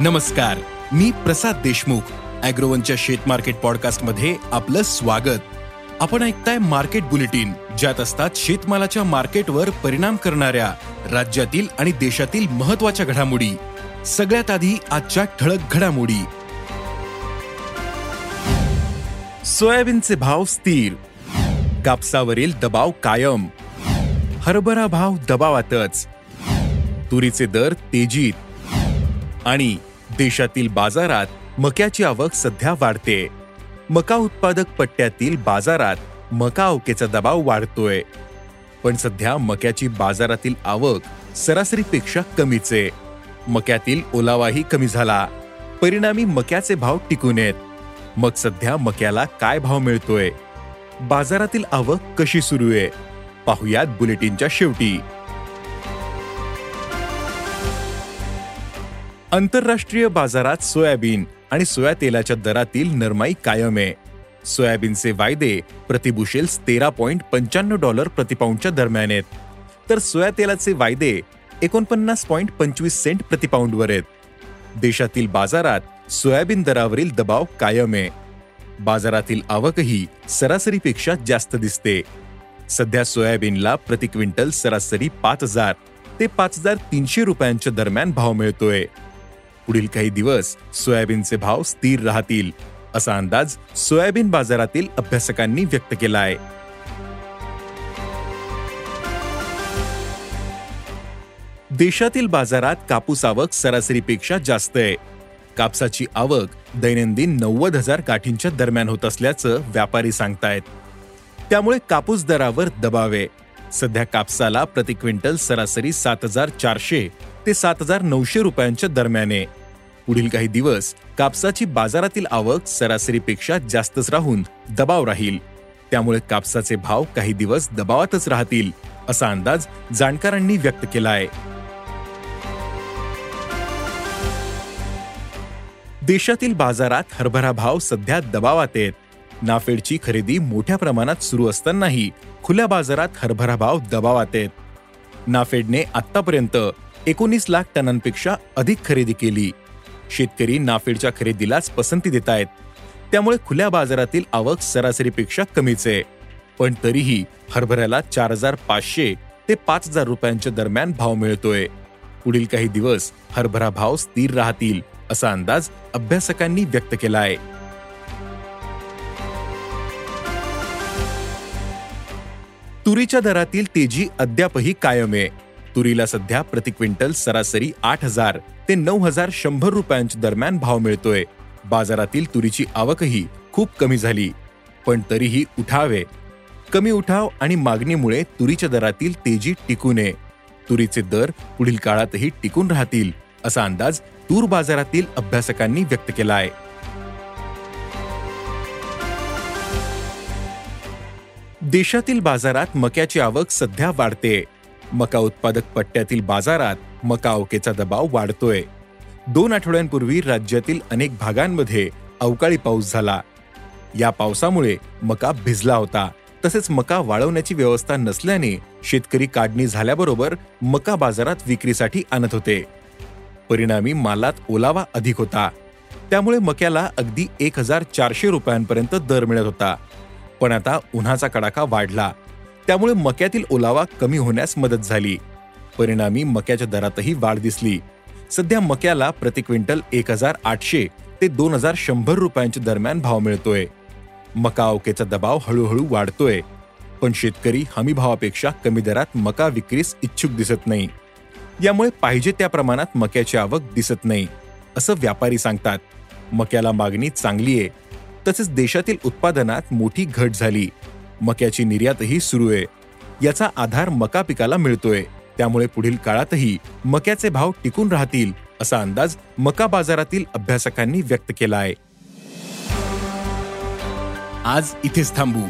नमस्कार मी प्रसाद देशमुख अॅग्रोवनच्या शेत मार्केट पॉडकास्टमध्ये आपलं स्वागत. आपण ऐकताय मार्केट बुलेटिन ज्यात असतात शेतमालाच्या मार्केटवर परिणाम करणाऱ्या राज्यातील आणि देशातील महत्त्वाच्या घडामोडी. सगळ्यात आधी आजच्या ठळक घडामोडी. सोयाबीनचे भाव स्थिर. कापसावरील दबाव कायम. हरभरा भाव दबावातच. तुरीचे दर तेजीत. आणि देशातील बाजारात मक्याची आवक सध्या वाढते. मका उत्पादक पट्ट्यातील बाजारात मका अवकेचा दबाव वाढतोय. पण सध्या मक्याची बाजारातील आवक सरासरीपेक्षा कमीच. आहे मक्यातील ओलावाही कमी झाला. परिणामी मक्याचे भाव टिकून आहेत मग सध्या मक्याला काय भाव मिळतोय? बाजारातील आवक कशी सुरू आहे? पाहुयात बुलेटिनच्या शेवटी. आंतरराष्ट्रीय बाजारात सोयाबीन आणि सोया तेलाच्या दरातील नरमाई कायम आहे. सोयाबीनचे वायदे प्रतिबुशेल्स तेरा पॉइंट पंच्याण्णव डॉलर प्रतिपाऊंडच्या दरम्यान आहेत. तर सोया तेलाचे वायदे एकोणपन्नास पॉइंट पंचवीस सेंट प्रतिपाऊंडवर आहेत. देशातील बाजारात सोयाबीन दरावरील दबाव कायम आहे. बाजारातील आवकही सरासरीपेक्षा जास्त दिसते. सध्या सोयाबीनला प्रति क्विंटल सरासरी पाच हजार ते पाच हजार तीनशे रुपयांच्या दरम्यान भाव मिळतोय. पुढील काही दिवस सोयाबीनचे भाव स्थिर राहतील असा अंदाज सोयाबीन बाजारातील अभ्यासकांनी व्यक्त केला आहे देशातील बाजारात कापूस आवक सरासरीपेक्षा जास्त आहे. कापसाची आवक दैनंदिन नव्वद हजार काठींच्या दरम्यान होत असल्याचं व्यापारी सांगतायत. त्यामुळे कापूस दरावर दबाव आहे. सध्या कापसाला प्रति क्विंटल सरासरी सात हजार चारशे ते सात हजार नऊशे रुपयांच्या दरम्याने. पुढील काही दिवस कापसाची बाजारातील आवक सरासरीपेक्षा जास्तच राहून दबाव राहील. त्यामुळे कापसाचे भाव काही दिवस दबावातच राहतील असा अंदाज जाणकारांनी व्यक्त केला आहे देशातील बाजारात हरभरा भाव सध्या दबावात आहेत. नाफेडची खरेदी मोठ्या प्रमाणात सुरू असतानाही खुल्या बाजारात हरभरा भाव दबावात आहेत. नाफेडने आतापर्यंत एकोणीस लाख टनांपेक्षा अधिक खरेदी केली. शेतकरी नाफेडच्या खरेदीलाच पसंती देत आहेत त्यामुळे खुल्या बाजारातील आवक सरासरीपेक्षा कमीच आहे. पण तरीही हरभऱ्याला चार हजार पाचशे ते पाच हजार रुपयांच्या दरम्यान भाव मिळतोय. पुढील काही दिवस हरभरा भाव स्थिर राहतील असा अंदाज अभ्यासकांनी व्यक्त केला आहे तुरीच्या दरातील तेजी अद्यापही कायम आहे. तुरीला सध्या प्रति क्विंटल सरासरी आठ हजार ते नऊ हजार शंभर रुपयांच्या दरम्यान भाव मिळतोय. बाजारातील तुरीची आवकही खूप कमी झाली पण तरीही उठावे. कमी उठाव आणि मागणीमुळे तुरीच्या दरातील तेजी टिकू नये. तुरीचे दर पुढील काळातही टिकून राहतील असा अंदाज तूर बाजारातील अभ्यासकांनी व्यक्त केला आहे देशातील बाजारात मक्याची आवक सध्या वाढते. मका उत्पादक पट्ट्यातील बाजारात मका अवकेचा दबाव वाढतोय. दोन आठवड्यांपूर्वी राज्यातील अनेक भागांमध्ये अवकाळी पाऊस झाला. या पावसामुळे मका भिजला होता. तसेच मका वाळवण्याची व्यवस्था नसल्याने शेतकरी काढणी झाल्याबरोबर मका बाजारात विक्रीसाठी आणत होते. परिणामी मालात ओलावा अधिक होता. त्यामुळे मक्याला अगदी एक हजार चारशे रुपयांपर्यंत दर मिळत होता. पण आता उन्हाचा कडाका वाढला. त्यामुळे मक्यातील ओलावा कमी होण्यास मदत झाली. परिणामी मक्याच्या दरातही वाढ दिसली. सध्या मक्याला प्रति क्विंटल एक हजार आठशे ते दोन हजार शंभर रुपयांच्या दरम्यान भाव मिळतोय. मका अवकेचा दबाव हळूहळू वाढतोय. पण शेतकरी हमी भावापेक्षा कमी दरात मका विक्रीस इच्छुक दिसत नाही. यामुळे पाहिजे त्या प्रमाणात मक्याची आवक दिसत नाही असं व्यापारी सांगतात. मक्याला मागणी चांगली आहे तसेच देशातील उत्पादनात मोठी घट झाली. मक्याची निर्यातही सुरू आहे. याचा आधार मका पिकाला मिळतोय. त्यामुळे पुढील काळातही मक्याचे भाव टिकून राहतील असा अंदाज मका बाजारातील अभ्यासकांनी व्यक्त केला आहे आज इथेच थांबू.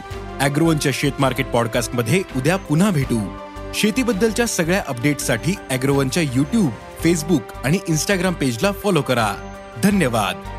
अॅग्रोवनच्या शेत मार्केट पॉडकास्टमध्ये उद्या पुन्हा भेटू. शेतीबद्दलच्या सगळ्या अपडेटसाठी अॅग्रोवनच्या युट्यूब फेसबुक आणि इन्स्टाग्राम पेजला फॉलो करा. धन्यवाद.